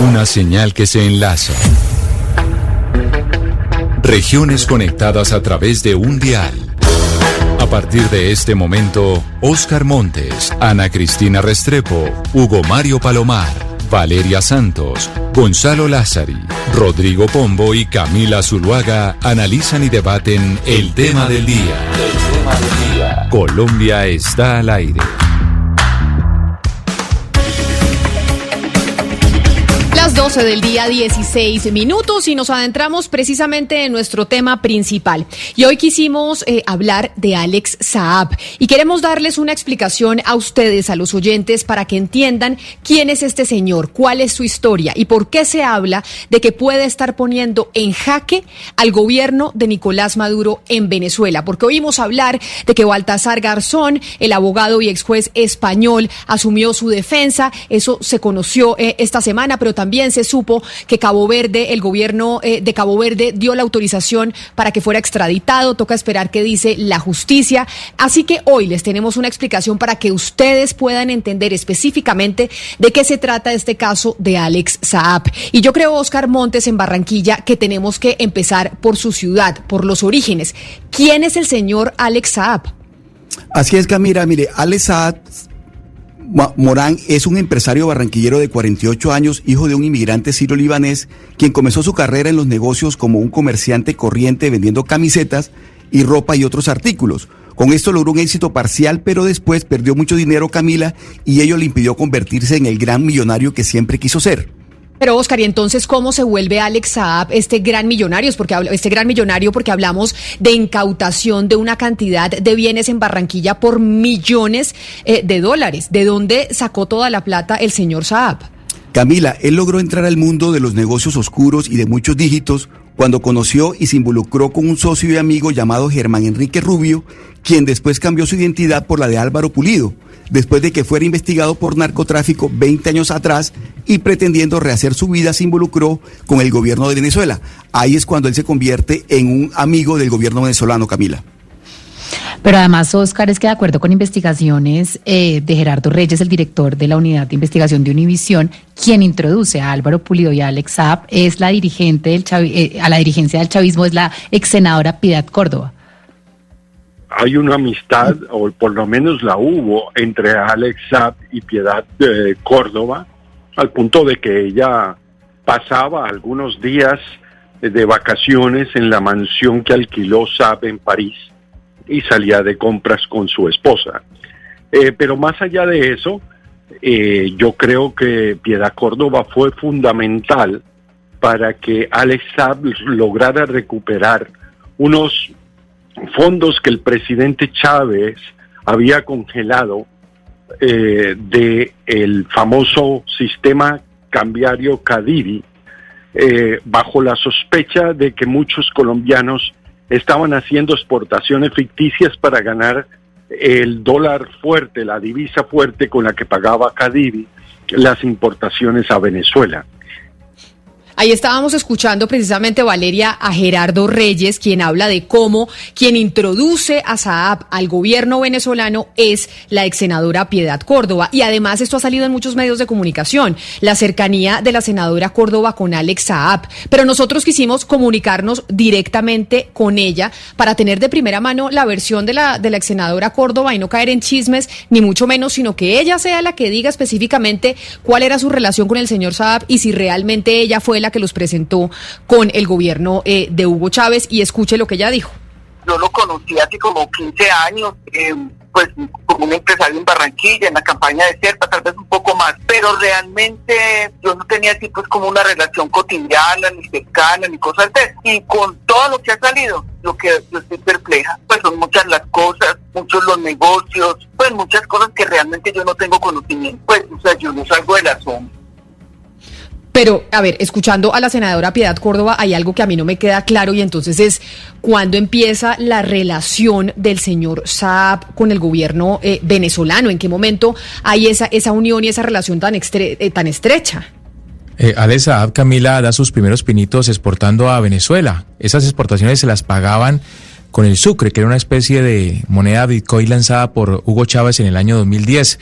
Una señal que se enlaza. Regiones conectadas a través de un dial. A partir de este momento, Oscar Montes, Ana Cristina Restrepo, Hugo Mario Palomar, Valeria Santos, Gonzalo Lázari, Rodrigo Pombo y Camila Zuluaga analizan y debaten el tema del día. El tema del día. Colombia está al aire. 12 del día 16 minutos y nos adentramos precisamente en nuestro tema principal. Y hoy quisimos eh, hablar de Alex Saab y queremos darles una explicación a ustedes, a los oyentes, para que entiendan quién es este señor, cuál es su historia y por qué se habla de que puede estar poniendo en jaque al gobierno de Nicolás Maduro en Venezuela. Porque oímos hablar de que Baltasar Garzón, el abogado y ex juez español, asumió su defensa. Eso se conoció eh, esta semana, pero también se supo que Cabo Verde, el gobierno eh, de Cabo Verde dio la autorización para que fuera extraditado. Toca esperar qué dice la justicia. Así que hoy les tenemos una explicación para que ustedes puedan entender específicamente de qué se trata este caso de Alex Saab. Y yo creo, Oscar Montes, en Barranquilla, que tenemos que empezar por su ciudad, por los orígenes. ¿Quién es el señor Alex Saab? Así es, Camila. Mire, Alex Saab Morán es un empresario barranquillero de 48 años, hijo de un inmigrante sirio-libanés, quien comenzó su carrera en los negocios como un comerciante corriente vendiendo camisetas y ropa y otros artículos. Con esto logró un éxito parcial, pero después perdió mucho dinero Camila y ello le impidió convertirse en el gran millonario que siempre quiso ser. Pero Oscar, ¿y entonces cómo se vuelve Alex Saab este gran millonario? Porque este gran millonario porque hablamos de incautación de una cantidad de bienes en Barranquilla por millones eh, de dólares. ¿De dónde sacó toda la plata el señor Saab? Camila, él logró entrar al mundo de los negocios oscuros y de muchos dígitos cuando conoció y se involucró con un socio y amigo llamado Germán Enrique Rubio, quien después cambió su identidad por la de Álvaro Pulido después de que fuera investigado por narcotráfico 20 años atrás y pretendiendo rehacer su vida se involucró con el gobierno de Venezuela. Ahí es cuando él se convierte en un amigo del gobierno venezolano, Camila. Pero además, Oscar, es que de acuerdo con investigaciones eh, de Gerardo Reyes, el director de la unidad de investigación de Univisión, quien introduce a Álvaro Pulido y a Alex Saab, es la dirigente del eh, a la dirigencia del chavismo, es la ex senadora Piedad Córdoba hay una amistad, o por lo menos la hubo, entre Alex Saab y Piedad de Córdoba, al punto de que ella pasaba algunos días de vacaciones en la mansión que alquiló Saab en París y salía de compras con su esposa. Eh, pero más allá de eso, eh, yo creo que Piedad Córdoba fue fundamental para que Alex Saab lograra recuperar unos fondos que el presidente Chávez había congelado eh, de el famoso sistema cambiario Cadiri, eh, bajo la sospecha de que muchos colombianos estaban haciendo exportaciones ficticias para ganar el dólar fuerte, la divisa fuerte con la que pagaba Cadiri las importaciones a Venezuela. Ahí estábamos escuchando precisamente, Valeria, a Gerardo Reyes, quien habla de cómo quien introduce a Saab al gobierno venezolano es la ex senadora Piedad Córdoba. Y además esto ha salido en muchos medios de comunicación, la cercanía de la senadora Córdoba con Alex Saab. Pero nosotros quisimos comunicarnos directamente con ella para tener de primera mano la versión de la, de la ex senadora Córdoba y no caer en chismes, ni mucho menos, sino que ella sea la que diga específicamente cuál era su relación con el señor Saab y si realmente ella fue que los presentó con el gobierno eh, de Hugo Chávez y escuche lo que ella dijo. Yo lo conocí hace como 15 años, eh, pues como un empresario en Barranquilla, en la campaña de Serpa, tal vez un poco más, pero realmente yo no tenía así pues como una relación cotidiana, ni cercana, ni cosas de eso. Y con todo lo que ha salido, lo que yo estoy perpleja, pues son muchas las cosas, muchos los negocios, pues muchas cosas que realmente yo no tengo conocimiento, pues o sea, yo no salgo de la sombra Pero, a ver, escuchando a la senadora Piedad Córdoba, hay algo que a mí no me queda claro y entonces es cuándo empieza la relación del señor Saab con el gobierno eh, venezolano, en qué momento hay esa, esa unión y esa relación tan, eh, tan estrecha. Eh, Ale Saab, Camila, da sus primeros pinitos exportando a Venezuela. Esas exportaciones se las pagaban con el sucre, que era una especie de moneda Bitcoin lanzada por Hugo Chávez en el año 2010.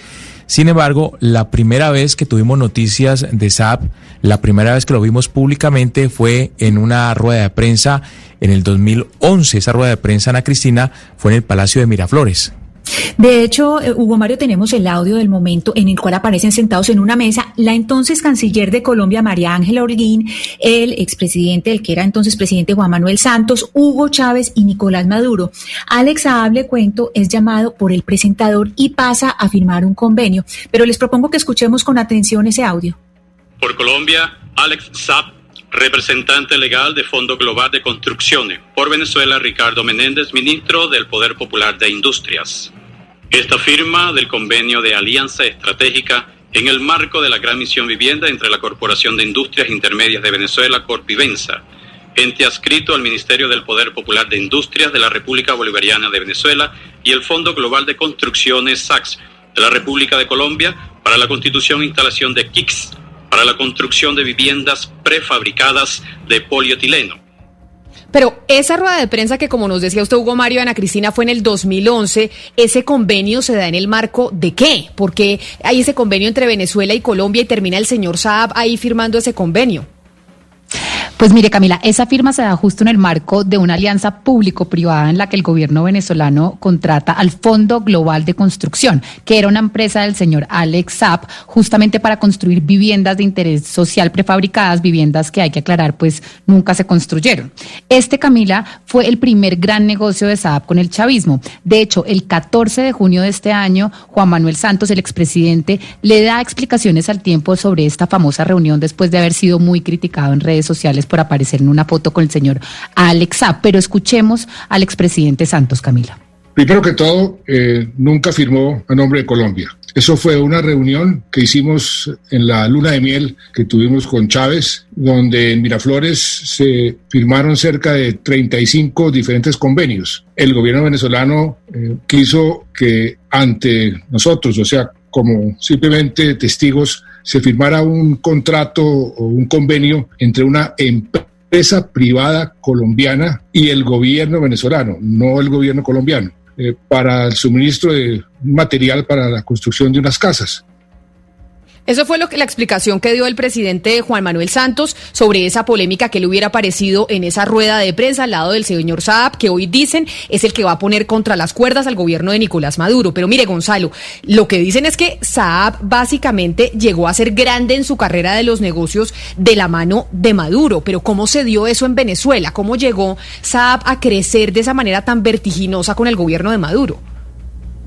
Sin embargo, la primera vez que tuvimos noticias de SAP, la primera vez que lo vimos públicamente fue en una rueda de prensa en el 2011. Esa rueda de prensa, Ana Cristina, fue en el Palacio de Miraflores. De hecho, eh, Hugo Mario, tenemos el audio del momento en el cual aparecen sentados en una mesa la entonces canciller de Colombia, María Ángela Holguín, el expresidente, el que era entonces presidente Juan Manuel Santos, Hugo Chávez y Nicolás Maduro. Alex Hable Cuento es llamado por el presentador y pasa a firmar un convenio, pero les propongo que escuchemos con atención ese audio. Por Colombia, Alex Saab representante legal de Fondo Global de Construcciones. Por Venezuela, Ricardo Menéndez, ministro del Poder Popular de Industrias. Esta firma del convenio de alianza estratégica en el marco de la gran misión vivienda entre la Corporación de Industrias Intermedias de Venezuela, Corpivensa, ente adscrito al Ministerio del Poder Popular de Industrias de la República Bolivariana de Venezuela y el Fondo Global de Construcciones SACS de la República de Colombia para la constitución e instalación de KICS para la construcción de viviendas prefabricadas de polietileno. Pero esa rueda de prensa que, como nos decía usted, Hugo Mario Ana Cristina, fue en el 2011, ¿ese convenio se da en el marco de qué? Porque hay ese convenio entre Venezuela y Colombia y termina el señor Saab ahí firmando ese convenio. Pues mire, Camila, esa firma se da justo en el marco de una alianza público-privada en la que el gobierno venezolano contrata al Fondo Global de Construcción, que era una empresa del señor Alex Zapp, justamente para construir viviendas de interés social prefabricadas, viviendas que hay que aclarar, pues nunca se construyeron. Este, Camila, fue el primer gran negocio de Saab con el chavismo. De hecho, el 14 de junio de este año, Juan Manuel Santos, el expresidente, le da explicaciones al tiempo sobre esta famosa reunión después de haber sido muy criticado en redes sociales por aparecer en una foto con el señor Alexa. Pero escuchemos al expresidente Santos Camila. Primero que todo, eh, nunca firmó a nombre de Colombia. Eso fue una reunión que hicimos en la luna de miel que tuvimos con Chávez, donde en Miraflores se firmaron cerca de 35 diferentes convenios. El gobierno venezolano eh, quiso que ante nosotros, o sea, como simplemente testigos, se firmara un contrato o un convenio entre una empresa privada colombiana y el gobierno venezolano, no el gobierno colombiano, eh, para el suministro de material para la construcción de unas casas. Eso fue lo que la explicación que dio el presidente Juan Manuel Santos sobre esa polémica que le hubiera aparecido en esa rueda de prensa al lado del señor Saab, que hoy dicen es el que va a poner contra las cuerdas al gobierno de Nicolás Maduro. Pero mire, Gonzalo, lo que dicen es que Saab básicamente llegó a ser grande en su carrera de los negocios de la mano de Maduro. Pero ¿cómo se dio eso en Venezuela? ¿Cómo llegó Saab a crecer de esa manera tan vertiginosa con el gobierno de Maduro?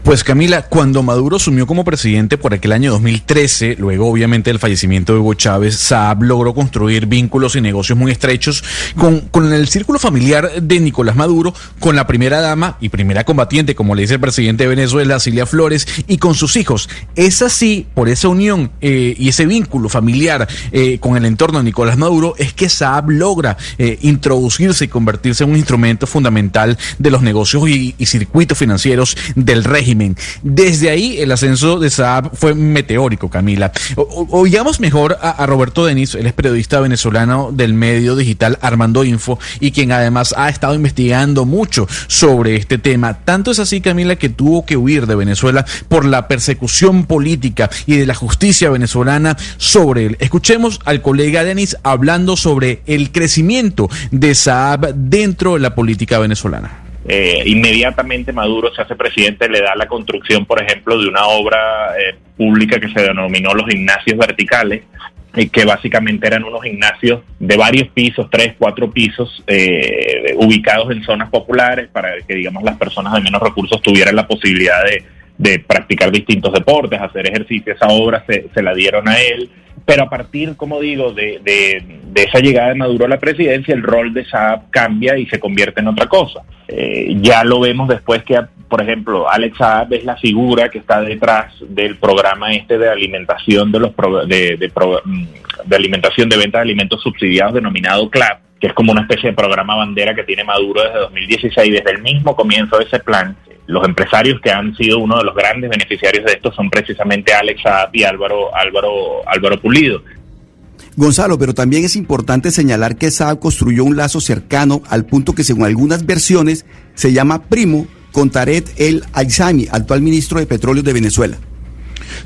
Pues Camila, cuando Maduro asumió como presidente por aquel año 2013, luego obviamente del fallecimiento de Hugo Chávez, Saab logró construir vínculos y negocios muy estrechos con, el círculo familiar de Nicolás Maduro, con la primera dama y primera combatiente, como le dice el presidente de Venezuela, Cilia Flores, y con sus hijos. Es así, por esa unión eh, y ese vínculo familiar eh, con el entorno de Nicolás Maduro, es que Saab logra eh, introducirse y convertirse en un instrumento fundamental de los negocios y circuitos financieros del régimen desde ahí el ascenso de Saab fue meteórico, Camila. oigamos mejor a, Roberto Denis, él es periodista venezolano del medio digital Armando Info y quien además ha estado investigando mucho sobre este tema. Tanto es así, Camila, que tuvo que huir de Venezuela por la persecución política y de la justicia venezolana sobre él. Escuchemos al colega Denis hablando sobre el crecimiento de Saab dentro de la política venezolana. Eh, inmediatamente Maduro se hace presidente, le da la construcción, por ejemplo, de una obra eh, pública que se denominó los gimnasios verticales, eh, que básicamente eran unos gimnasios de varios pisos, tres, cuatro pisos, ubicados en zonas populares para que, digamos, las personas de menos recursos tuvieran la posibilidad de, de practicar distintos deportes, hacer ejercicio. Esa obra se, se la dieron a él pero a partir, como digo, de, de, esa llegada de Maduro a la presidencia, el rol de Saab cambia y se convierte en otra cosa. Eh, ya lo vemos después que por ejemplo, Alex Saab es la figura que está detrás del programa este de alimentación de los de, de, mm, de alimentación de venta de alimentos subsidiados denominado CLAP, que es como una especie de programa bandera que tiene Maduro desde 2016. Desde el mismo comienzo de ese plan, los empresarios que han sido uno de los grandes beneficiarios de esto son precisamente Alex Saab y Álvaro, Álvaro, Álvaro Pulido. Gonzalo, pero también es importante señalar que Saab construyó un lazo cercano al punto que según algunas versiones se llama primo con Tarek El Aizami, actual ministro de Petróleo de Venezuela.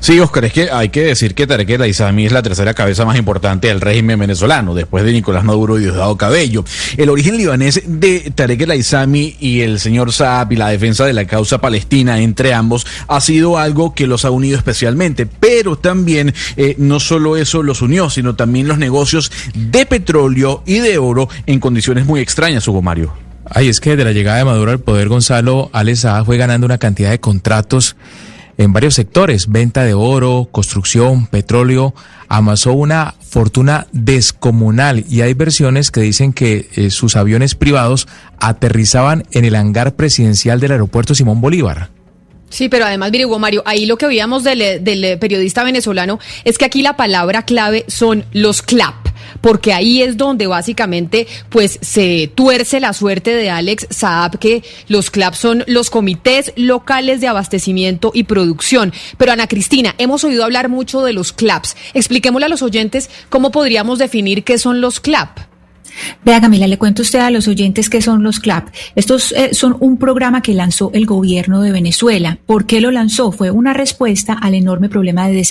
Sí, Oscar, es que hay que decir que Tarek El Aizami es la tercera cabeza más importante del régimen venezolano, después de Nicolás Maduro y Diosdado Cabello. El origen libanés de Tarek El Aizami y el señor Saab y la defensa de la causa palestina entre ambos ha sido algo que los ha unido especialmente, pero también eh, no solo eso los unió, sino también los negocios de petróleo y de oro en condiciones muy extrañas, Hugo Mario. Ay, es que desde la llegada de Maduro al poder, Gonzalo, Alex Saab fue ganando una cantidad de contratos en varios sectores, venta de oro, construcción, petróleo, amasó una fortuna descomunal y hay versiones que dicen que eh, sus aviones privados aterrizaban en el hangar presidencial del aeropuerto Simón Bolívar. Sí, pero además, mire, Mario, ahí lo que oíamos del, del periodista venezolano es que aquí la palabra clave son los CLAP porque ahí es donde básicamente pues se tuerce la suerte de Alex Saab, que los CLAP son los comités locales de abastecimiento y producción. Pero Ana Cristina, hemos oído hablar mucho de los CLAPs. Expliquémosle a los oyentes cómo podríamos definir qué son los CLAP. Vea, Camila, le cuento a usted a los oyentes que son los CLAP. Estos eh, son un programa que lanzó el gobierno de Venezuela. ¿Por qué lo lanzó? Fue una respuesta al enorme problema de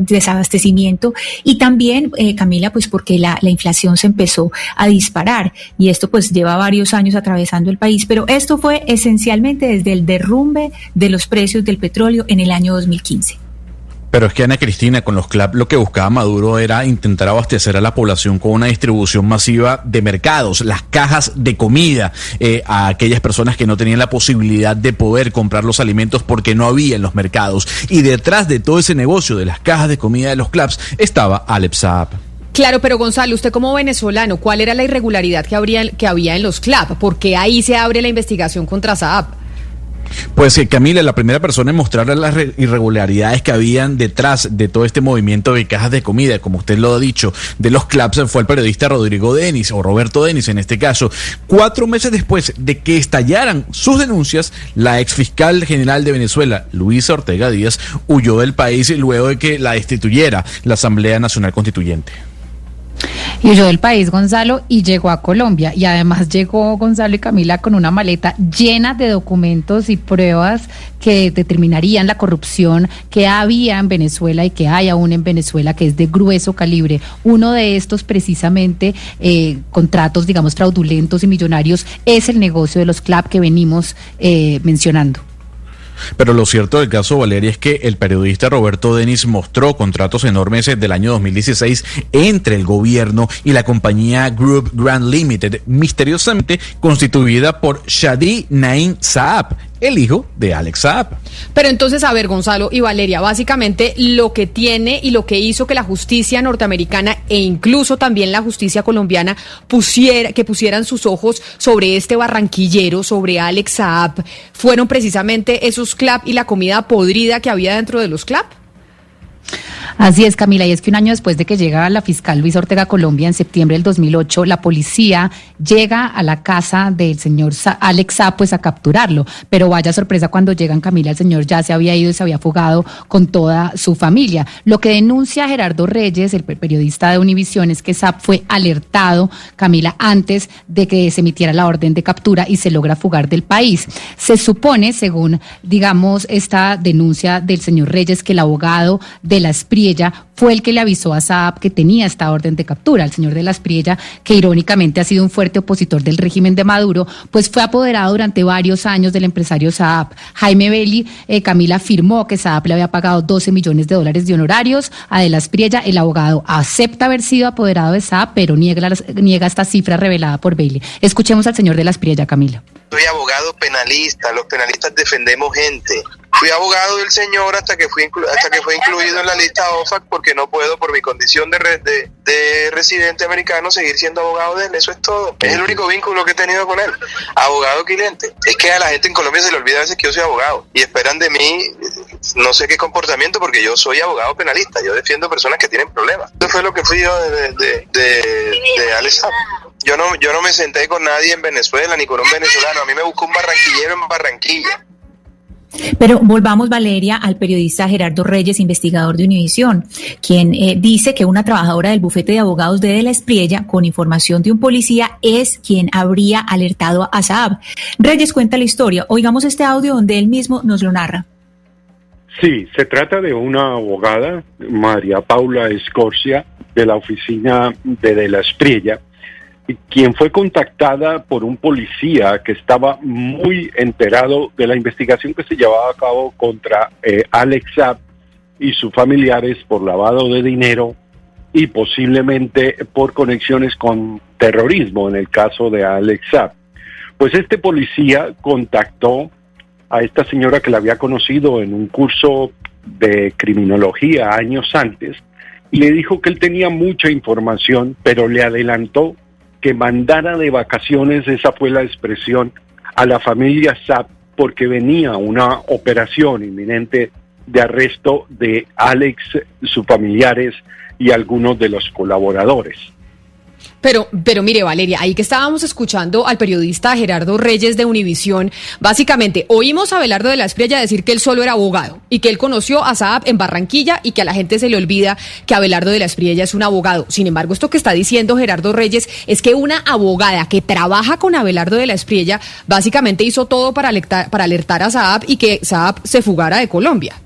desabastecimiento y también, eh, Camila, pues porque la, la inflación se empezó a disparar y esto pues lleva varios años atravesando el país, pero esto fue esencialmente desde el derrumbe de los precios del petróleo en el año 2015. Pero es que Ana Cristina, con los CLAP lo que buscaba Maduro era intentar abastecer a la población con una distribución masiva de mercados, las cajas de comida eh, a aquellas personas que no tenían la posibilidad de poder comprar los alimentos porque no había en los mercados. Y detrás de todo ese negocio de las cajas de comida de los CLAPs estaba Alep Saab. Claro, pero Gonzalo, usted como venezolano, ¿cuál era la irregularidad que, habría, que había en los CLAP? Porque ahí se abre la investigación contra Saab. Pues eh, Camila, la primera persona en mostrar las irregularidades que habían detrás de todo este movimiento de cajas de comida, como usted lo ha dicho, de los CLAPS, fue el periodista Rodrigo Denis, o Roberto Denis en este caso. Cuatro meses después de que estallaran sus denuncias, la ex fiscal general de Venezuela, Luisa Ortega Díaz, huyó del país luego de que la destituyera la Asamblea Nacional Constituyente. Y huyó del país, Gonzalo, y llegó a Colombia. Y además llegó Gonzalo y Camila con una maleta llena de documentos y pruebas que determinarían la corrupción que había en Venezuela y que hay aún en Venezuela, que es de grueso calibre. Uno de estos, precisamente, eh, contratos, digamos, fraudulentos y millonarios, es el negocio de los CLAP que venimos eh, mencionando. Pero lo cierto del caso Valeria es que el periodista Roberto Denis mostró contratos enormes del año 2016 entre el gobierno y la compañía Group Grand Limited, misteriosamente constituida por Shadi Naim Saab, el hijo de Alex Saab. Pero entonces, a ver, Gonzalo y Valeria, básicamente lo que tiene y lo que hizo que la justicia norteamericana e incluso también la justicia colombiana pusiera, que pusieran sus ojos sobre este barranquillero, sobre Alex Saab, fueron precisamente esos clap y la comida podrida que había dentro de los clap. Así es, Camila, y es que un año después de que llega la fiscal Luis Ortega Colombia en septiembre del 2008, la policía llega a la casa del señor Alex A, pues a capturarlo. Pero vaya sorpresa cuando llegan, Camila, el señor ya se había ido y se había fugado con toda su familia. Lo que denuncia Gerardo Reyes, el periodista de Univisión, es que SAP fue alertado, Camila, antes de que se emitiera la orden de captura y se logra fugar del país. Se supone, según, digamos, esta denuncia del señor Reyes, que el abogado de la Fue el que le avisó a Saab que tenía esta orden de captura. El señor de la Espriella, que irónicamente ha sido un fuerte opositor del régimen de Maduro, pues fue apoderado durante varios años del empresario Saab. Jaime Belli, eh, Camila afirmó que Saab le había pagado 12 millones de dólares de honorarios a de la Espriella. El abogado acepta haber sido apoderado de Saab, pero niega, niega esta cifra revelada por Belli. Escuchemos al señor de la Espriella, Camila. Soy abogado penalista, los penalistas defendemos gente. Fui abogado del señor hasta que fui hasta que fue incluido en la lista OFAC porque no puedo por mi condición de, de, de, residente americano seguir siendo abogado de él, eso es todo. Es el único vínculo que he tenido con él, abogado cliente. Es que a la gente en Colombia se le olvida a veces que yo soy abogado y esperan de mí no sé qué comportamiento porque yo soy abogado penalista, yo defiendo personas que tienen problemas. Eso fue lo que fui yo de, de, de, de yo no, yo no me senté con nadie en Venezuela ni con un venezolano. A mí me buscó un barranquillero en Barranquilla. Pero volvamos, Valeria, al periodista Gerardo Reyes, investigador de Univisión, quien eh, dice que una trabajadora del bufete de abogados de, de la Espriella, con información de un policía, es quien habría alertado a Saab. Reyes cuenta la historia. Oigamos este audio donde él mismo nos lo narra. Sí, se trata de una abogada, María Paula Escorcia, de la oficina de, de la Espriella, quien fue contactada por un policía que estaba muy enterado de la investigación que se llevaba a cabo contra eh, Alex Saab y sus familiares por lavado de dinero y posiblemente por conexiones con terrorismo en el caso de Alex Saab. Pues este policía contactó a esta señora que la había conocido en un curso de criminología años antes y le dijo que él tenía mucha información, pero le adelantó que mandara de vacaciones, esa fue la expresión, a la familia SAP porque venía una operación inminente de arresto de Alex, sus familiares y algunos de los colaboradores. Pero, pero mire, Valeria, ahí que estábamos escuchando al periodista Gerardo Reyes de Univisión, básicamente oímos a Belardo de la Espriella decir que él solo era abogado y que él conoció a Saab en Barranquilla y que a la gente se le olvida que Abelardo de la Espriella es un abogado. Sin embargo, esto que está diciendo Gerardo Reyes es que una abogada que trabaja con Abelardo de la Espriella básicamente hizo todo para alertar, para alertar a Saab y que Saab se fugara de Colombia.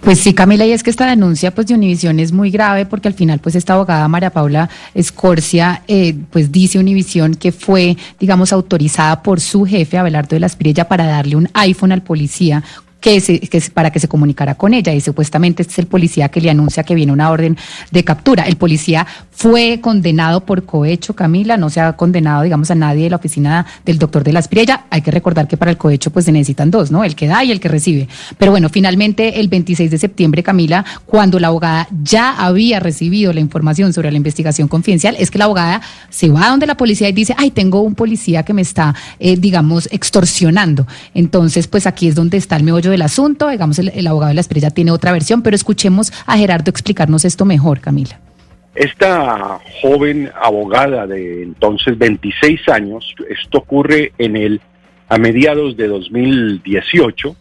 Pues sí, Camila, y es que esta denuncia pues de Univisión es muy grave porque al final pues esta abogada María Paula Escorcia eh, pues dice Univisión que fue, digamos, autorizada por su jefe Abelardo de la Espirella para darle un iPhone al policía que, se, que para que se comunicara con ella y supuestamente este es el policía que le anuncia que viene una orden de captura. El policía fue condenado por cohecho, Camila, no se ha condenado, digamos, a nadie de la oficina del doctor de la Espriella. Hay que recordar que para el cohecho pues se necesitan dos, ¿no? El que da y el que recibe. Pero bueno, finalmente el 26 de septiembre, Camila, cuando la abogada ya había recibido la información sobre la investigación confidencial, es que la abogada se va a donde la policía y dice, ay, tengo un policía que me está, eh, digamos, extorsionando. Entonces, pues aquí es donde está el meollo del asunto. Digamos, el, abogado de la Espriella tiene otra versión, pero escuchemos a Gerardo explicarnos esto mejor, Camila. Esta joven abogada de entonces 26 años, esto ocurre en el a mediados de 2018,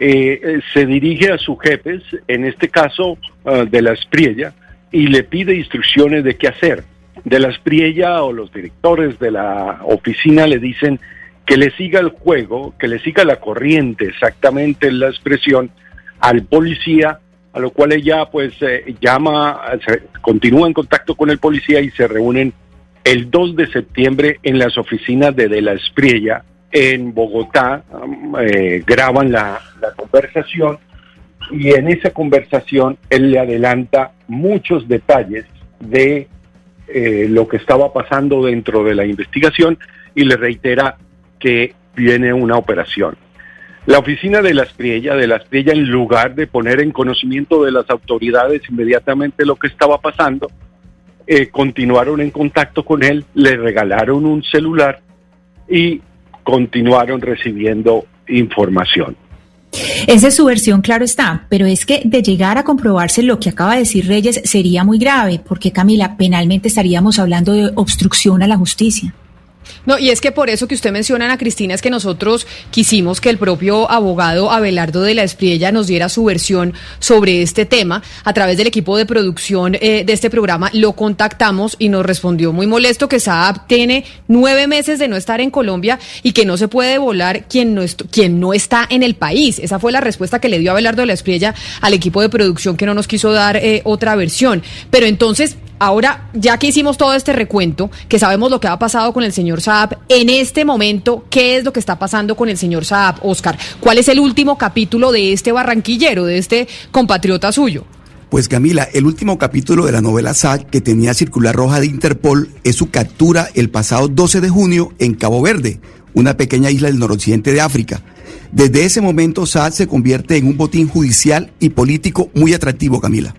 eh, se dirige a sus jefes, en este caso uh, de la Espriella, y le pide instrucciones de qué hacer. De la Espriella o los directores de la oficina le dicen que le siga el juego, que le siga la corriente, exactamente la expresión, al policía a lo cual ella pues eh, llama, continúa en contacto con el policía y se reúnen el 2 de septiembre en las oficinas de De la Espriella en Bogotá, eh, graban la, la conversación y en esa conversación él le adelanta muchos detalles de eh, lo que estaba pasando dentro de la investigación y le reitera que viene una operación. La oficina de la Espriella, de la Espriella, en lugar de poner en conocimiento de las autoridades inmediatamente lo que estaba pasando, eh, continuaron en contacto con él, le regalaron un celular y continuaron recibiendo información. Esa es su versión, claro está, pero es que de llegar a comprobarse lo que acaba de decir Reyes sería muy grave, porque Camila, penalmente estaríamos hablando de obstrucción a la justicia. No, y es que por eso que usted menciona, Ana Cristina, es que nosotros quisimos que el propio abogado Abelardo de la Espriella nos diera su versión sobre este tema. A través del equipo de producción eh, de este programa lo contactamos y nos respondió muy molesto que Saab tiene nueve meses de no estar en Colombia y que no se puede volar quien no, quien no está en el país. Esa fue la respuesta que le dio Abelardo de la Espriella al equipo de producción que no nos quiso dar eh, otra versión. Pero entonces, Ahora, ya que hicimos todo este recuento, que sabemos lo que ha pasado con el señor Saab, en este momento, ¿qué es lo que está pasando con el señor Saab, Oscar? ¿Cuál es el último capítulo de este barranquillero, de este compatriota suyo? Pues Camila, el último capítulo de la novela Saab que tenía circular roja de Interpol es su captura el pasado 12 de junio en Cabo Verde, una pequeña isla del noroccidente de África. Desde ese momento Saab se convierte en un botín judicial y político muy atractivo, Camila.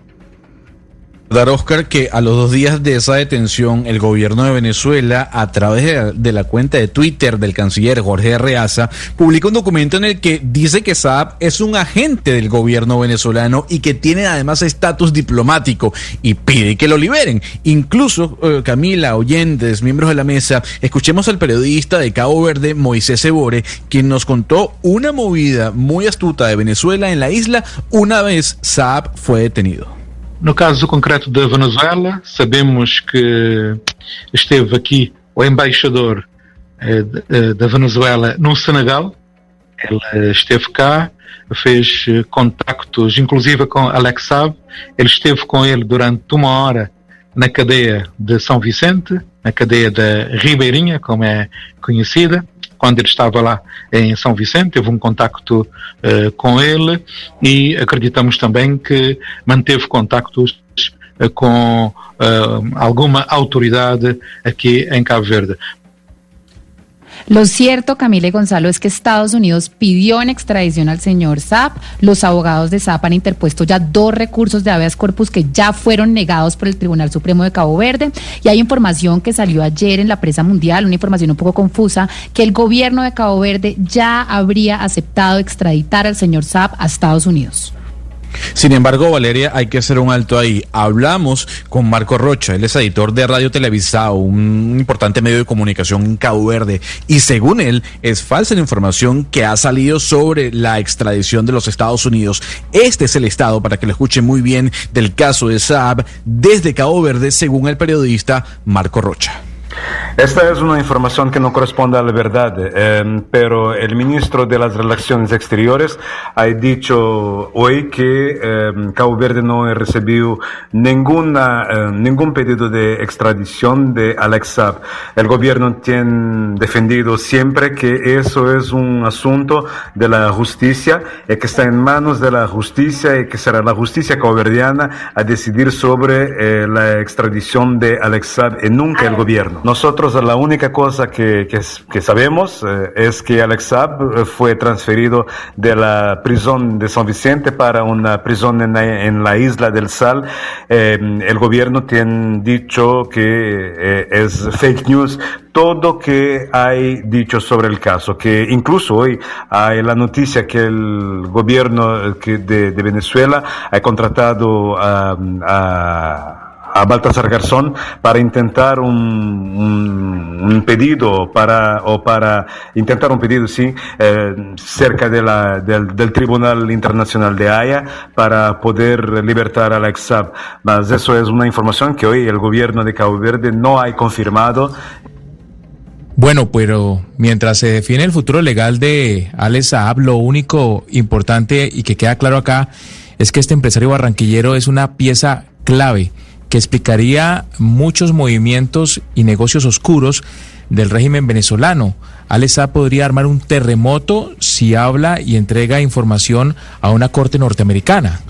Oscar, que a los dos días de esa detención, el gobierno de Venezuela, a través de, la cuenta de Twitter del canciller Jorge Arreaza, publica un documento en el que dice que Saab es un agente del gobierno venezolano y que tiene además estatus diplomático y pide que lo liberen. Incluso, eh, Camila, oyentes, miembros de la mesa, escuchemos al periodista de Cabo Verde, Moisés Sebore, quien nos contó una movida muy astuta de Venezuela en la isla una vez Saab fue detenido. No caso concreto da Venezuela, sabemos que esteve aqui o embaixador eh, da Venezuela no Senegal. Ele esteve cá, fez contactos, inclusive com Alex Saab. Ele esteve com ele durante uma hora na cadeia de São Vicente, na cadeia da Ribeirinha, como é conhecida quando ele estava lá em São Vicente, teve um contacto uh, com ele e acreditamos também que manteve contactos uh, com uh, alguma autoridade aqui em Cabo Verde. Lo cierto, Camila Gonzalo, es que Estados Unidos pidió en extradición al señor Zap. Los abogados de Zap han interpuesto ya dos recursos de habeas corpus que ya fueron negados por el Tribunal Supremo de Cabo Verde. Y hay información que salió ayer en la prensa mundial, una información un poco confusa, que el gobierno de Cabo Verde ya habría aceptado extraditar al señor Zap a Estados Unidos. Sin embargo, Valeria, hay que hacer un alto ahí. Hablamos con Marco Rocha, él es editor de Radio Televisado, un importante medio de comunicación en Cabo Verde, y según él, es falsa la información que ha salido sobre la extradición de los Estados Unidos. Este es el estado, para que lo escuchen muy bien, del caso de Saab desde Cabo Verde, según el periodista Marco Rocha. Esta es una información que no corresponde a la verdad, eh, pero el ministro de las Relaciones Exteriores ha dicho hoy que eh, Cabo Verde no ha recibido ninguna, eh, ningún pedido de extradición de Alex Saab. El gobierno tiene defendido siempre que eso es un asunto de la justicia y que está en manos de la justicia y que será la justicia caboverdiana a decidir sobre la extradición de Alex Saab y nunca el gobierno. Nosotros la única cosa que, que, sabemos eh, es que Alex Saab fue transferido de la prisión de San Vicente para una prisión en la, en la isla del Sal. Eh, el gobierno tiene dicho que eh, es fake news todo que hay dicho sobre el caso, que incluso hoy hay la noticia que el gobierno de, Venezuela ha contratado a a Baltasar Garzón para intentar un, pedido para o para intentar un pedido sí eh, cerca de la, del, del, Tribunal Internacional de Haya para poder libertar a Alex Saab. Mas eso es una información que hoy el gobierno de Cabo Verde no ha confirmado. Bueno, pero mientras se define el futuro legal de Alex Saab, lo único importante y que queda claro acá es que este empresario barranquillero es una pieza clave que explicaría muchos movimientos y negocios oscuros del régimen venezolano. Alesa podría armar un terremoto si habla y entrega información a una corte norteamericana.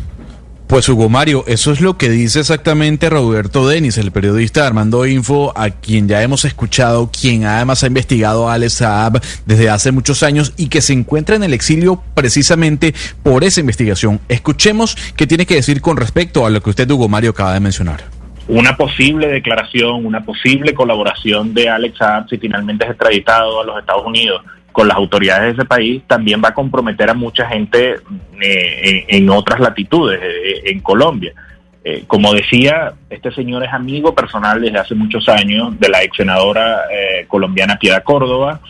Pues Hugo Mario, eso es lo que dice exactamente Roberto Denis, el periodista Armando Info, a quien ya hemos escuchado, quien además ha investigado a Alex Saab desde hace muchos años y que se encuentra en el exilio precisamente por esa investigación. Escuchemos qué tiene que decir con respecto a lo que usted, Hugo Mario, acaba de mencionar una posible declaración, una posible colaboración de Alex Saab si finalmente es extraditado a los Estados Unidos con las autoridades de ese país también va a comprometer a mucha gente eh, en, en, otras latitudes, eh, en Colombia. Eh, como decía, este señor es amigo personal desde hace muchos años de la ex senadora colombiana Piedad Córdoba.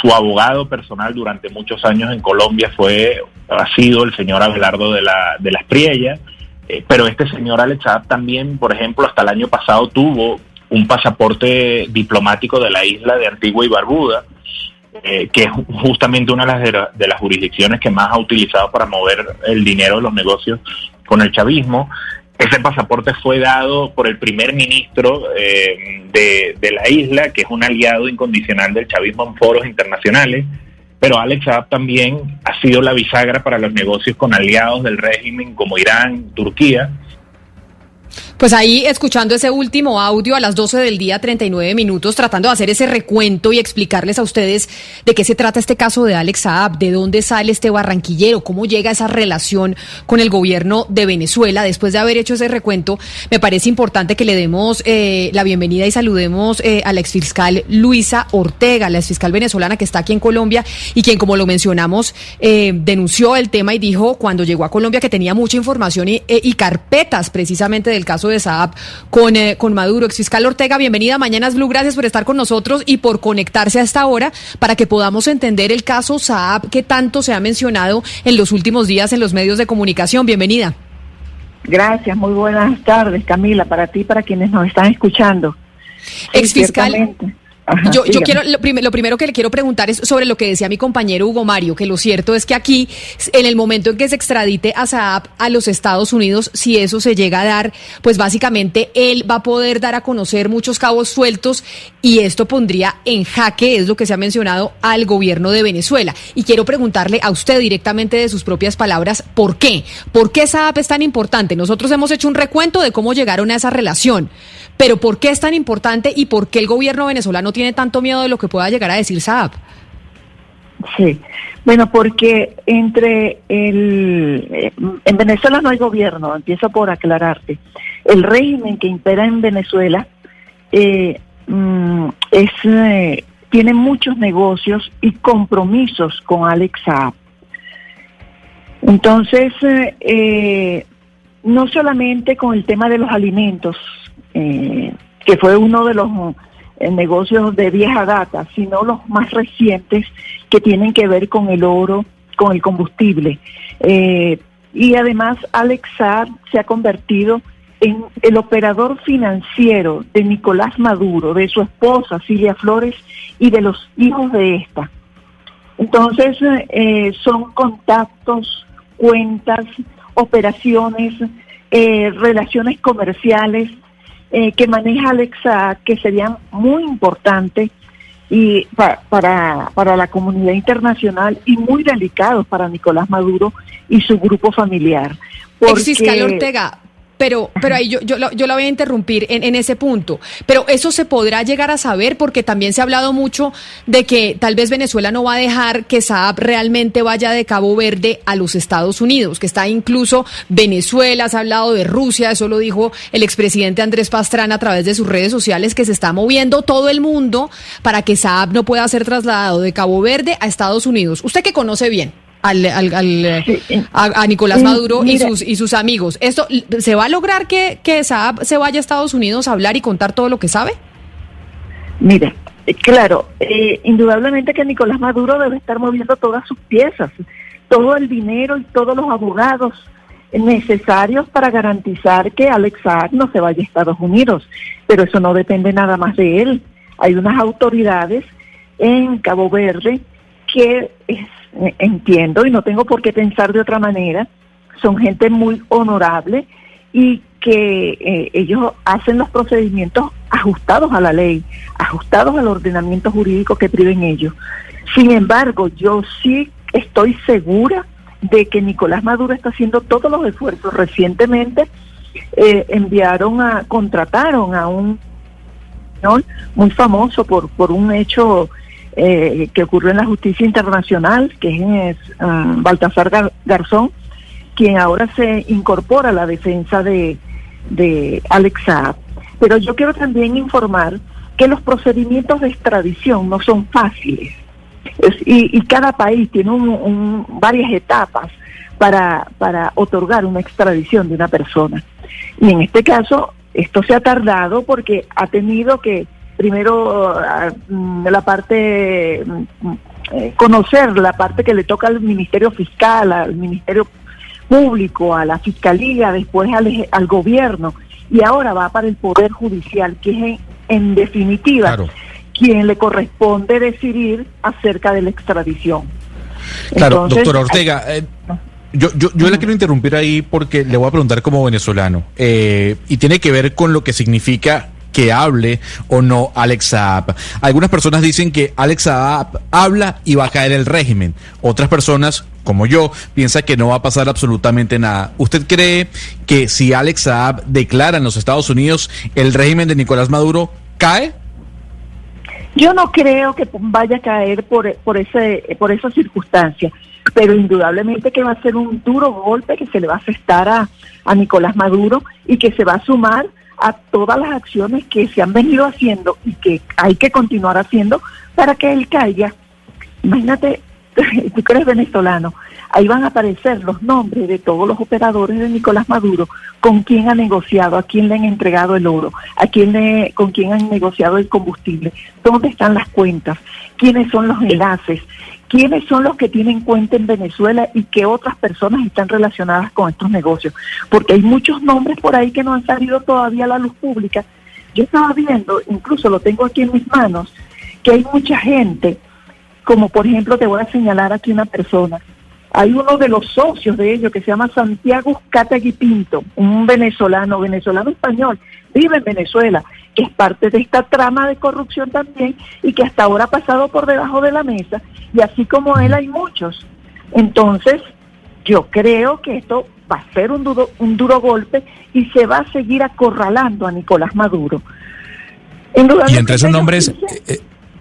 Su abogado personal durante muchos años en Colombia fue, ha sido el señor Abelardo de la, de las Priellas. pero este señor Alex también, por ejemplo, hasta el año pasado tuvo un pasaporte diplomático de la isla de Antigua y Barbuda eh, que es justamente una de las, de, las jurisdicciones que más ha utilizado para mover el dinero de los negocios con el chavismo. Ese pasaporte fue dado por el primer ministro eh, de, de, la isla, que es un aliado incondicional del chavismo en foros internacionales, pero Alex Saab también ha sido la bisagra para los negocios con aliados del régimen como Irán, Turquía, Pues ahí escuchando ese último audio a las 12 del día, 39 minutos, tratando de hacer ese recuento y explicarles a ustedes de qué se trata este caso de Alex Saab, de dónde sale este barranquillero, cómo llega esa relación con el gobierno de Venezuela. Después de haber hecho ese recuento, me parece importante que le demos eh, la bienvenida y saludemos eh, a la exfiscal Luisa Ortega, la exfiscal venezolana que está aquí en Colombia y quien, como lo mencionamos, eh, denunció el tema y dijo cuando llegó a Colombia que tenía mucha información y, y carpetas precisamente del caso de Saab con, eh, con Maduro. Exfiscal Ortega, bienvenida a Mañanas Blue, gracias por estar con nosotros y por conectarse a esta hora para que podamos entender el caso Saab que tanto se ha mencionado en los últimos días en los medios de comunicación. Bienvenida. Gracias, muy buenas tardes, Camila, para ti y para quienes nos están escuchando. Exfiscal yo, yo quiero, lo, lo, primero que le quiero preguntar es sobre lo que decía mi compañero Hugo Mario, que lo cierto es que aquí, en el momento en que se extradite a Saab a los Estados Unidos, si eso se llega a dar, pues básicamente él va a poder dar a conocer muchos cabos sueltos y esto pondría en jaque, es lo que se ha mencionado, al gobierno de Venezuela. Y quiero preguntarle a usted directamente de sus propias palabras, ¿por qué? ¿Por qué Saab es tan importante? Nosotros hemos hecho un recuento de cómo llegaron a esa relación. Pero ¿por qué es tan importante y por qué el gobierno venezolano tiene tanto miedo de lo que pueda llegar a decir Saab? Sí, bueno, porque entre el... Eh, en Venezuela no hay gobierno, empiezo por aclararte. El régimen que impera en Venezuela eh, mm, es, eh, tiene muchos negocios y compromisos con Alex Saab. Entonces, eh, no solamente con el tema de los alimentos, eh, que fue uno de los eh, negocios de vieja data, sino los más recientes que tienen que ver con el oro, con el combustible. Eh, y además Alex Saab se ha convertido en el operador financiero de Nicolás Maduro, de su esposa Silvia Flores y de los hijos de esta. Entonces eh, son contactos, cuentas, operaciones, eh, relaciones comerciales eh, que maneja Alexa, que serían muy importantes y para, para la comunidad internacional y muy delicados para Nicolás Maduro y su grupo familiar. Porque, Ortega, pero, pero ahí yo, yo, yo la voy a interrumpir en, en, ese punto. Pero eso se podrá llegar a saber porque también se ha hablado mucho de que tal vez Venezuela no va a dejar que Saab realmente vaya de Cabo Verde a los Estados Unidos, que está incluso Venezuela, se ha hablado de Rusia, eso lo dijo el expresidente Andrés Pastrana a través de sus redes sociales, que se está moviendo todo el mundo para que Saab no pueda ser trasladado de Cabo Verde a Estados Unidos. Usted que conoce bien al, al, al a, Nicolás Maduro y sus y sus amigos. ¿Esto se va a lograr que, que Saab se vaya a Estados Unidos a hablar y contar todo lo que sabe? Mire, eh, claro, eh, indudablemente que Nicolás Maduro debe estar moviendo todas sus piezas, todo el dinero y todos los abogados necesarios para garantizar que Alex Saab no se vaya a Estados Unidos. Pero eso no depende nada más de él. Hay unas autoridades en Cabo Verde que entiendo y no tengo por qué pensar de otra manera, son gente muy honorable y que eh, ellos hacen los procedimientos ajustados a la ley, ajustados al ordenamiento jurídico que priven ellos. Sin embargo, yo sí estoy segura de que Nicolás Maduro está haciendo todos los esfuerzos. Recientemente eh, enviaron a, contrataron a un muy famoso por, por un hecho eh, que ocurrió en la justicia internacional, que es uh, Baltasar Garzón, quien ahora se incorpora a la defensa de, de Alex Saab. Pero yo quiero también informar que los procedimientos de extradición no son fáciles. y, y, cada país tiene un, varias etapas para, para otorgar una extradición de una persona. Y en este caso, esto se ha tardado porque ha tenido que primero mm, la parte, mm, eh, conocer la parte que le toca al Ministerio Fiscal, al Ministerio Público, a la Fiscalía, después al, gobierno y ahora va para el Poder Judicial, que es en, definitiva quien le corresponde decidir acerca de la extradición. Claro, doctora Ortega. Eh, yo, yo, yo le quiero interrumpir ahí porque le voy a preguntar como venezolano eh, y tiene que ver con lo que significa que hable o no Alex Saab. Algunas personas dicen que Alex Saab habla y va a caer el régimen. Otras personas como yo, piensa que no va a pasar absolutamente nada. ¿Usted cree que si Alex Saab declara en los Estados Unidos el régimen de Nicolás Maduro cae? Yo no creo que vaya a caer por, por, ese, por esa circunstancia, pero indudablemente que va a ser un duro golpe que se le va a afectar a, a Nicolás Maduro y que se va a sumar a todas las acciones que se han venido haciendo y que hay que continuar haciendo para que él caiga. Imagínate, tú que eres venezolano, ahí van a aparecer los nombres de todos los operadores de Nicolás Maduro, con quién ha negociado, a quién le han entregado el oro, a quién le, con quién han negociado el combustible, dónde están las cuentas, quiénes son los enlaces, quiénes son los que tienen cuenta en Venezuela y qué otras personas están relacionadas con estos negocios. Porque hay muchos nombres por ahí que no han salido todavía a la luz pública. Yo estaba viendo, incluso lo tengo aquí en mis manos, que hay mucha gente, como por ejemplo te voy a señalar aquí una persona, hay uno de los socios de ellos que se llama Santiago Categui Pinto, un venezolano, venezolano español, vive en Venezuela, que es parte de esta trama de corrupción también y que hasta ahora ha pasado por debajo de la mesa y así como él hay muchos. Entonces, yo creo que esto va a ser un duro, un duro golpe y se va a seguir acorralando a Nicolás Maduro. Y entre esos nombres,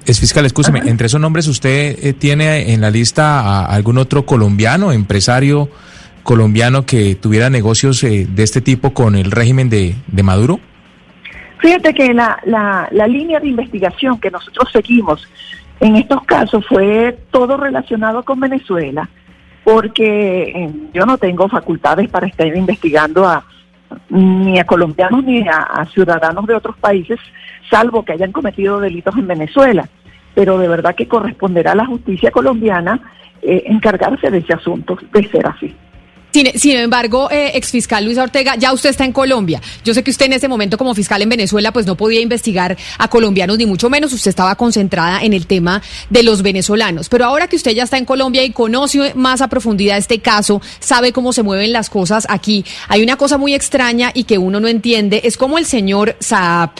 es fiscal, escúcheme, entre esos nombres usted eh, tiene en la lista a algún otro colombiano, empresario colombiano que tuviera negocios eh, de este tipo con el régimen de, Maduro? Fíjate que la, la, la línea de investigación que nosotros seguimos en estos casos fue todo relacionado con Venezuela, porque eh, yo no tengo facultades para estar investigando a ni a colombianos ni a, ciudadanos de otros países, salvo que hayan cometido delitos en Venezuela. Pero de verdad que corresponderá a la justicia colombiana eh, encargarse de ese asunto, de ser así. Sin, embargo, eh, exfiscal Luis Ortega, ya usted está en Colombia. Yo sé que usted en ese momento como fiscal en Venezuela pues no podía investigar a colombianos ni mucho menos. Usted estaba concentrada en el tema de los venezolanos. Pero ahora que usted ya está en Colombia y conoce más a profundidad este caso, sabe cómo se mueven las cosas aquí. Hay una cosa muy extraña y que uno no entiende. Es como el señor Saab,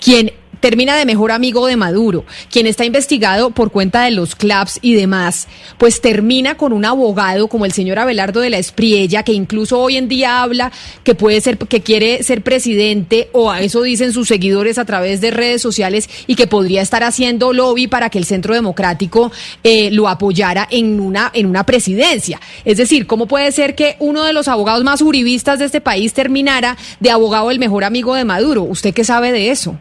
quien termina de mejor amigo de Maduro, quien está investigado por cuenta de los clubs y demás, pues termina con un abogado como el señor Abelardo de la Espriella, que incluso hoy en día habla que puede ser, que quiere ser presidente, o a eso dicen sus seguidores a través de redes sociales, y que podría estar haciendo lobby para que el Centro Democrático eh, lo apoyara en una, en una presidencia. Es decir, ¿cómo puede ser que uno de los abogados más uribistas de este país terminara de abogado el mejor amigo de Maduro? ¿Usted qué sabe de eso?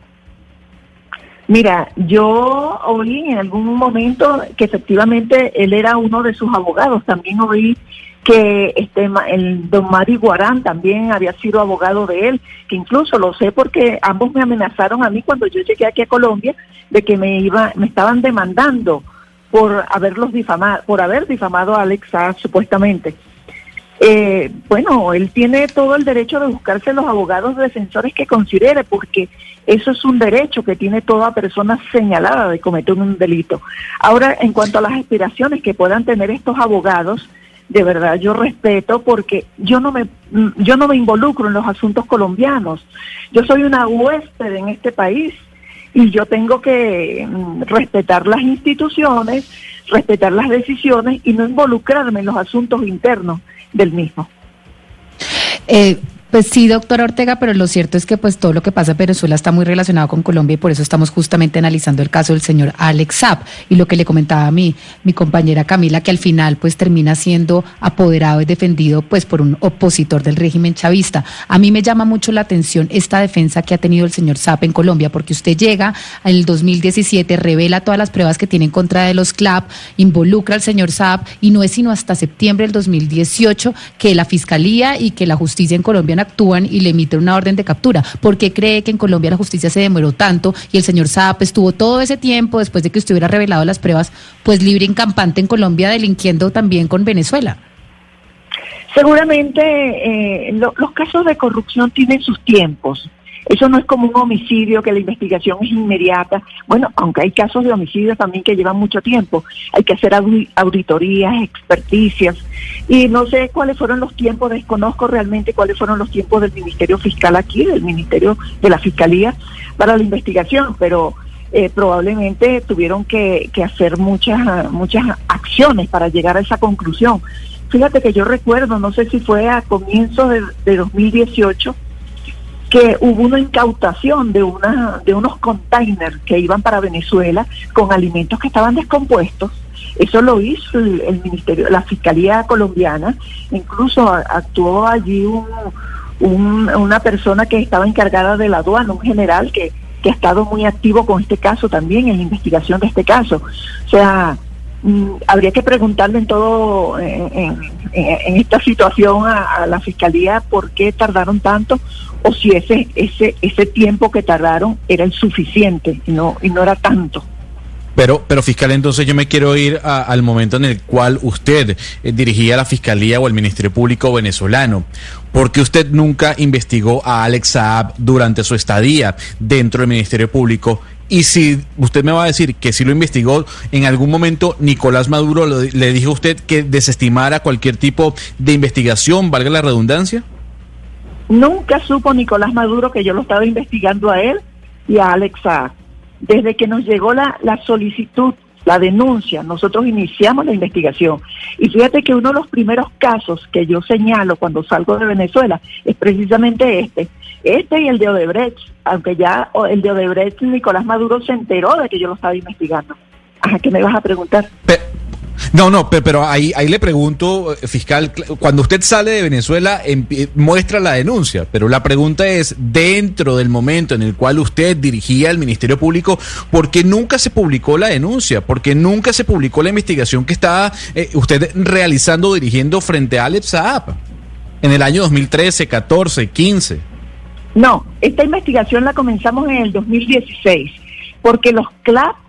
Mira, yo oí en algún momento que efectivamente él era uno de sus abogados. También oí que este el don Mari Guarán también había sido abogado de él, que incluso lo sé porque ambos me amenazaron a mí cuando yo llegué aquí a Colombia de que me iba me estaban demandando por haberlos difamado, por haber difamado a Alexa supuestamente. Eh, bueno, él tiene todo el derecho de buscarse los abogados defensores que considere, porque eso es un derecho que tiene toda persona señalada de cometer un delito. Ahora, en cuanto a las aspiraciones que puedan tener estos abogados, de verdad yo respeto porque yo no me yo no me involucro en los asuntos colombianos. Yo soy una huésped en este país y yo tengo que mm, respetar las instituciones, respetar las decisiones y no involucrarme en los asuntos internos del mismo. Eh, pues sí, doctora Ortega, pero lo cierto es que pues todo lo que pasa en Venezuela está muy relacionado con Colombia y por eso estamos justamente analizando el caso del señor Alex Saab y lo que le comentaba a mi, mi compañera Camila, que al final pues termina siendo apoderado y defendido pues por un opositor del régimen chavista. A mí me llama mucho la atención esta defensa que ha tenido el señor Saab en Colombia, porque usted llega en el 2017, revela todas las pruebas que tiene en contra de los CLAP, involucra al señor Saab y no es sino hasta septiembre del 2018 que la Fiscalía y que la justicia en Colombia actúan y le emiten una orden de captura. ¿Por qué cree que en Colombia la justicia se demoró tanto y el señor Saab estuvo todo ese tiempo después de que usted hubiera revelado las pruebas, pues libre en campante en Colombia, delinquiendo también con Venezuela? Seguramente eh, los casos de corrupción tienen sus tiempos. Eso no es como un homicidio que la investigación es inmediata. Bueno, aunque hay casos de homicidios también que llevan mucho tiempo. Hay que hacer auditorías, experticias. Y no sé cuáles fueron los tiempos, desconozco realmente cuáles fueron los tiempos del Ministerio Fiscal aquí, del Ministerio de la Fiscalía, para la investigación, pero eh, probablemente tuvieron que, que, hacer muchas, muchas acciones para llegar a esa conclusión. Fíjate que yo recuerdo, no sé si fue a comienzos de, de 2018, que hubo una incautación de, una, de unos containers que iban para Venezuela con alimentos que estaban descompuestos. Eso lo hizo el, Ministerio, la Fiscalía colombiana, incluso actuó allí un, una persona que estaba encargada de la aduana, un general que, que ha estado muy activo con este caso también, en la investigación de este caso. O sea, habría que preguntarle en todo, en, esta situación a, a, la Fiscalía por qué tardaron tanto o si ese, ese, ese tiempo que tardaron era el suficiente y no, y no era tanto. Pero, pero fiscal, entonces yo me quiero ir al momento en el cual usted eh, dirigía la fiscalía o el Ministerio Público venezolano. porque usted nunca investigó a Alex Saab durante su estadía dentro del Ministerio Público? Y si usted me va a decir que si lo investigó, en algún momento Nicolás Maduro le dijo a usted que desestimara cualquier tipo de investigación, valga la redundancia. Nunca supo Nicolás Maduro que yo lo estaba investigando a él y a Alex Desde que nos llegó la, la solicitud, la denuncia, nosotros iniciamos la investigación. Y fíjate que uno de los primeros casos que yo señalo cuando salgo de Venezuela es precisamente este. Este y el de Odebrecht, aunque ya el de Odebrecht, Nicolás Maduro se enteró de que yo lo estaba investigando. ¿qué me vas a preguntar? No, no, pero ahí, ahí le pregunto, eh, fiscal, cuando usted sale de Venezuela muestra la denuncia, pero la pregunta es, dentro del momento en el cual usted dirigía el Ministerio Público, ¿por qué nunca se publicó la denuncia? ¿Por qué nunca se publicó la investigación que estaba eh, usted realizando, dirigiendo frente a Alex Saab en el año 2013, 14, 15? No, esta investigación la comenzamos en el 2016, porque los CLAP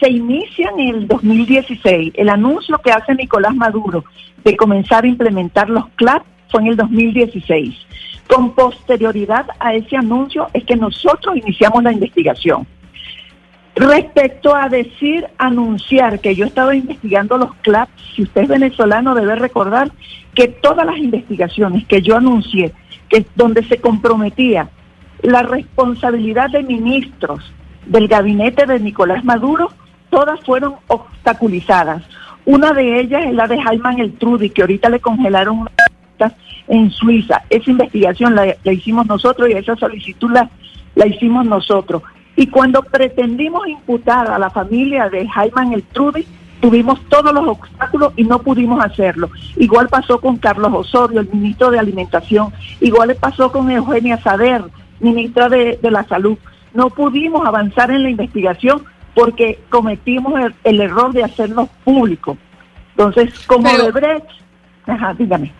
se inicia en el 2016. El anuncio que hace Nicolás Maduro de comenzar a implementar los CLAP fue en el 2016. Con posterioridad a ese anuncio es que nosotros iniciamos la investigación. Respecto a decir, anunciar que yo estaba investigando los CLAP, si usted es venezolano debe recordar que todas las investigaciones que yo anuncié, que donde se comprometía la responsabilidad de ministros del gabinete de Nicolás Maduro, todas fueron obstaculizadas. Una de ellas es la de Jaime Eltrudi, que ahorita le congelaron en Suiza. Esa investigación la, hicimos nosotros y esa solicitud la, la hicimos nosotros. Y cuando pretendimos imputar a la familia de Jaime Eltrudi, tuvimos todos los obstáculos y no pudimos hacerlo. Igual pasó con Carlos Osorio, el ministro de Alimentación, igual pasó con Eugenia Sader, ministra de, de la Salud. No pudimos avanzar en la investigación porque cometimos el, error de hacernos público. Entonces, como Pero, Brecht, ajá, dígame.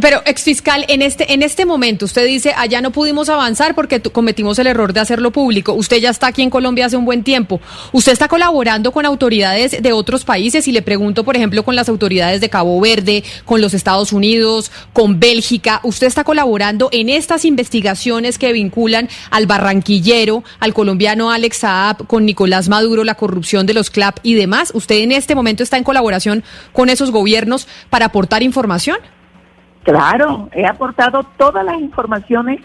Pero, exfiscal, en este, en este momento usted dice, allá no pudimos avanzar porque cometimos el error de hacerlo público. Usted ya está aquí en Colombia hace un buen tiempo. ¿Usted está colaborando con autoridades de otros países? Y le pregunto, por ejemplo, con las autoridades de Cabo Verde, con los Estados Unidos, con Bélgica. ¿Usted está colaborando en estas investigaciones que vinculan al barranquillero, al colombiano Alex Saab, con Nicolás Maduro, la corrupción de los CLAP y demás? ¿Usted en este momento está en colaboración con esos gobiernos para aportar información? Claro, he aportado todas las informaciones,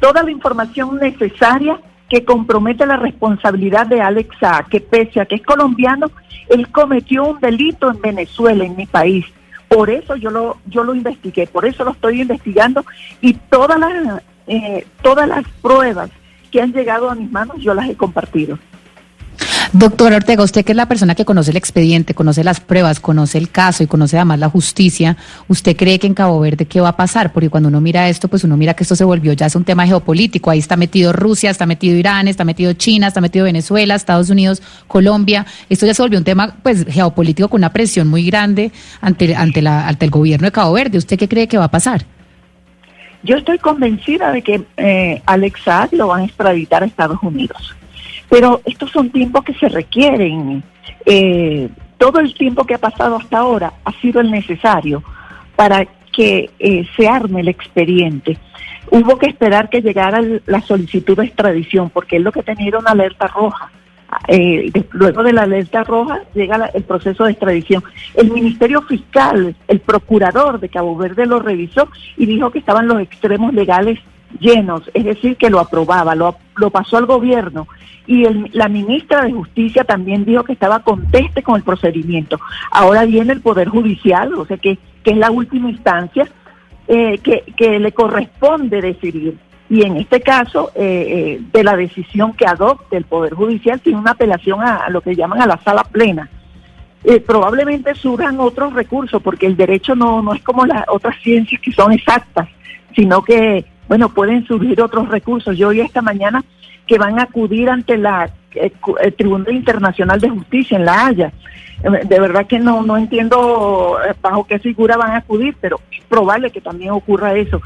toda la información necesaria que compromete la responsabilidad de Alex que pese a que es colombiano, él cometió un delito en Venezuela, en mi país. Por eso yo lo, yo lo investigué, por eso lo estoy investigando y todas las, eh, todas las pruebas que han llegado a mis manos yo las he compartido. Doctor Ortega, usted que es la persona que conoce el expediente, conoce las pruebas, conoce el caso y conoce además la justicia, ¿usted cree que en Cabo Verde qué va a pasar? Porque cuando uno mira esto, pues uno mira que esto se volvió ya es un tema geopolítico. Ahí está metido Rusia, está metido Irán, está metido China, está metido Venezuela, Estados Unidos, Colombia. Esto ya se volvió un tema pues geopolítico con una presión muy grande ante, ante, la, ante el gobierno de Cabo Verde. ¿Usted qué cree que va a pasar? Yo estoy convencida de que eh, Alex lo van a extraditar a Estados Unidos. Pero estos son tiempos que se requieren. Eh, todo el tiempo que ha pasado hasta ahora ha sido el necesario para que eh, se arme el expediente. Hubo que esperar que llegara la solicitud de extradición, porque es lo que tenía una alerta roja. Eh, luego de la alerta roja llega el proceso de extradición. El Ministerio Fiscal, el procurador de Cabo Verde lo revisó y dijo que estaban los extremos legales llenos, es decir, que lo aprobaba, lo, lo pasó al gobierno y el, la ministra de Justicia también dijo que estaba conteste con el procedimiento. Ahora viene el Poder Judicial, o sea que, que es la última instancia eh, que, que le corresponde decidir. Y en este caso, eh, eh, de la decisión que adopte el Poder Judicial, tiene una apelación a, lo que llaman a la sala plena. Eh, probablemente surjan otros recursos, porque el derecho no, no es como las otras ciencias que son exactas, sino que, bueno, pueden surgir otros recursos. Yo oí esta mañana que van a acudir ante la eh, cu- el Tribunal Internacional de Justicia en La Haya. Eh, De verdad que no, no entiendo eh, bajo qué figura van a acudir, pero es probable que también ocurra eso.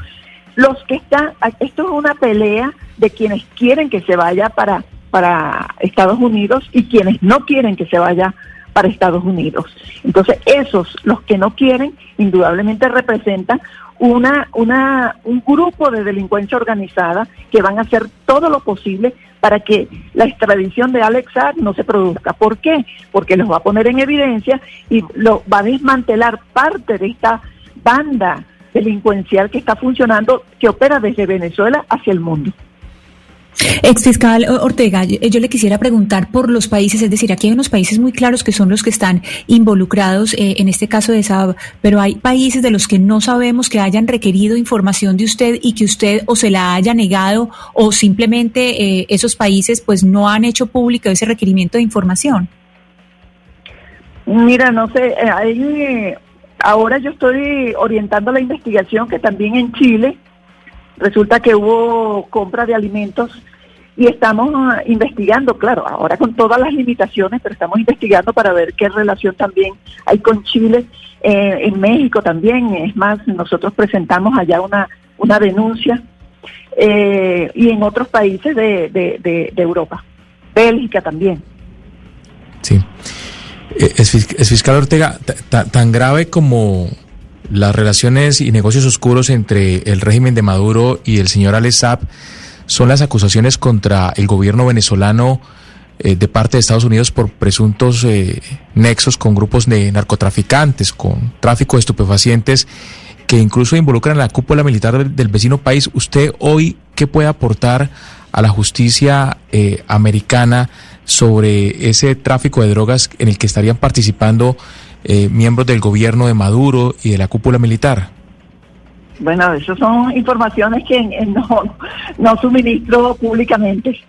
Los que están, esto es una pelea de quienes quieren que se vaya para, para Estados Unidos y quienes no quieren que se vaya para Estados Unidos. Entonces, esos, los que no quieren, indudablemente representan una, una, un grupo de delincuencia organizada que van a hacer todo lo posible para que la extradición de Alex Saab no se produzca. ¿Por qué? Porque los va a poner en evidencia y lo va a desmantelar parte de esta banda delincuencial que está funcionando, que opera desde Venezuela hacia el mundo. Exfiscal Ortega, yo, yo le quisiera preguntar por los países, es decir, aquí hay unos países muy claros que son los que están involucrados eh, en este caso de Saab, pero hay países de los que no sabemos que hayan requerido información de usted y que usted o se la haya negado o simplemente eh, esos países pues no han hecho público ese requerimiento de información. Mira, no sé, eh, ahí, ahora yo estoy orientando la investigación que también en Chile resulta que hubo compra de alimentos y estamos ah, investigando, claro, ahora con todas las limitaciones, pero estamos investigando para ver qué relación también hay con Chile, eh, en México también, es más, nosotros presentamos allá una, una denuncia eh, y en otros países de, de, de, Europa, Bélgica también. Sí. Eh, Es, fis- es fiscal Ortega, ta- ta- tan grave como las relaciones y negocios oscuros entre el régimen de Maduro y el señor Alex son las acusaciones contra el gobierno venezolano eh, de parte de Estados Unidos por presuntos eh, nexos con grupos de narcotraficantes, con tráfico de estupefacientes que incluso involucran a la cúpula militar del, vecino país. ¿Usted hoy qué puede aportar a la justicia eh, americana sobre ese tráfico de drogas en el que estarían participando miembros del gobierno de Maduro y de la cúpula militar? Bueno, esas son informaciones que eh, no, no suministro públicamente.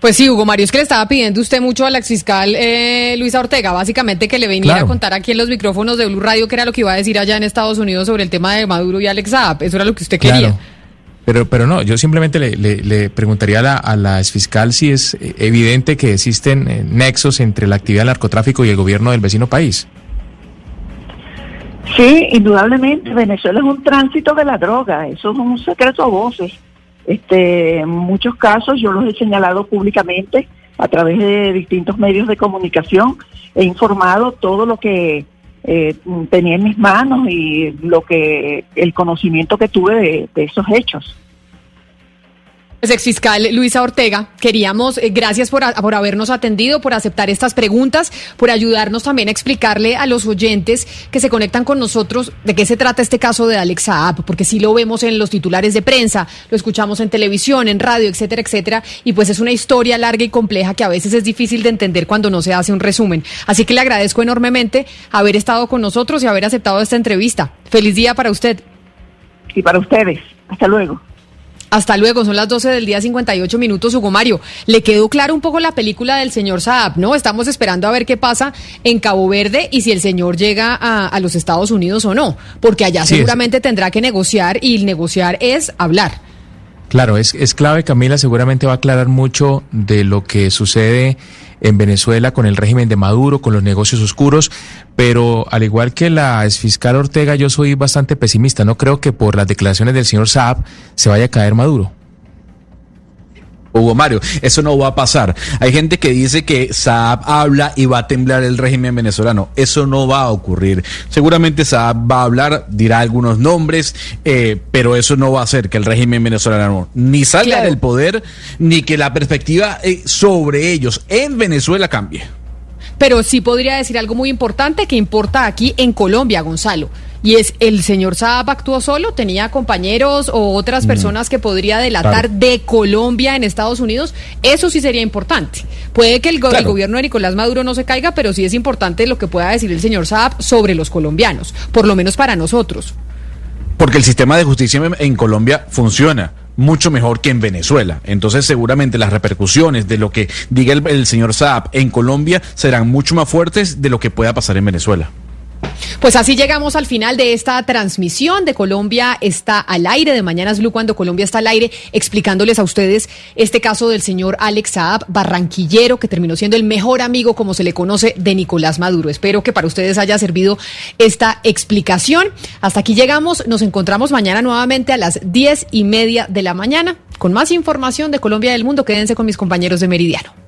Pues sí, Hugo Mario, es que le estaba pidiendo usted mucho a la exfiscal eh, Luisa Ortega, básicamente que le viniera Claro. a contar aquí en los micrófonos de Blue Radio qué era lo que iba a decir allá en Estados Unidos sobre el tema de Maduro y Alex Saab. Eso era lo que usted quería. Claro. Pero, pero no, yo simplemente le, le- le preguntaría a la, a la exfiscal si es eh, evidente que existen eh, nexos entre la actividad del narcotráfico y el gobierno del vecino país. Sí, indudablemente, Venezuela es un tránsito de la droga, eso es un secreto a voces. Este, en muchos casos yo los he señalado públicamente a través de distintos medios de comunicación, he informado todo lo que eh, tenía en mis manos y lo que el conocimiento que tuve de, de esos hechos. Pues exfiscal Luisa Ortega, queríamos, eh, gracias por, a- por habernos atendido, por aceptar estas preguntas, por ayudarnos también a explicarle a los oyentes que se conectan con nosotros de qué se trata este caso de Alex Saab, porque sí lo vemos en los titulares de prensa, lo escuchamos en televisión, en radio, etcétera, etcétera, y pues es una historia larga y compleja que a veces es difícil de entender cuando no se hace un resumen. Así que le agradezco enormemente haber estado con nosotros y haber aceptado esta entrevista. Feliz día para usted. Y para ustedes. Hasta luego. Hasta luego, son las 12 del día 58 minutos, Hugo Mario. Le quedó claro un poco la película del señor Saab, ¿no? Estamos esperando a ver qué pasa en Cabo Verde y si el señor llega a, a los Estados Unidos o no, porque allá Sí, es- seguramente tendrá que negociar y negociar es hablar. Claro, es, es clave, Camila, seguramente va a aclarar mucho de lo que sucede en Venezuela con el régimen de Maduro, con los negocios oscuros, pero al igual que la exfiscal Ortega, yo soy bastante pesimista, no creo que por las declaraciones del señor Saab se vaya a caer Maduro. Hugo Mario, eso no va a pasar. Hay gente que dice que Saab habla y va a temblar el régimen venezolano. Eso no va a ocurrir. Seguramente Saab va a hablar, dirá algunos nombres, eh, pero eso no va a hacer que el régimen venezolano ni salga Claro. del poder, ni que la perspectiva eh, sobre ellos en Venezuela cambie. Pero sí podría decir algo muy importante que importa aquí en Colombia, Gonzalo. Y es, ¿el señor Saab actuó solo? ¿Tenía compañeros o otras Mm. personas que podría delatar de Colombia en Estados Unidos? Eso sí sería importante. Puede que el, go- el Claro. gobierno de Nicolás Maduro no se caiga, pero sí es importante lo que pueda decir el señor Saab sobre los colombianos, por lo menos para nosotros. Porque el sistema de justicia en, en Colombia funciona mucho mejor que en Venezuela. Entonces seguramente las repercusiones de lo que diga el, el señor Saab en Colombia serán mucho más fuertes de lo que pueda pasar en Venezuela. Pues así llegamos al final de esta transmisión de Colombia está al aire, de Mañanas Blue, cuando Colombia está al aire, explicándoles a ustedes este caso del señor Alex Saab, barranquillero, que terminó siendo el mejor amigo, como se le conoce, de Nicolás Maduro. Espero que para ustedes haya servido esta explicación. Hasta aquí llegamos, nos encontramos mañana nuevamente a las diez y media de la mañana con más información de Colombia y del mundo. Quédense con mis compañeros de Meridiano.